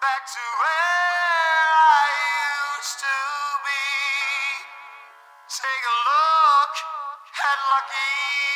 back to where I used to be. Take a look at Lucky.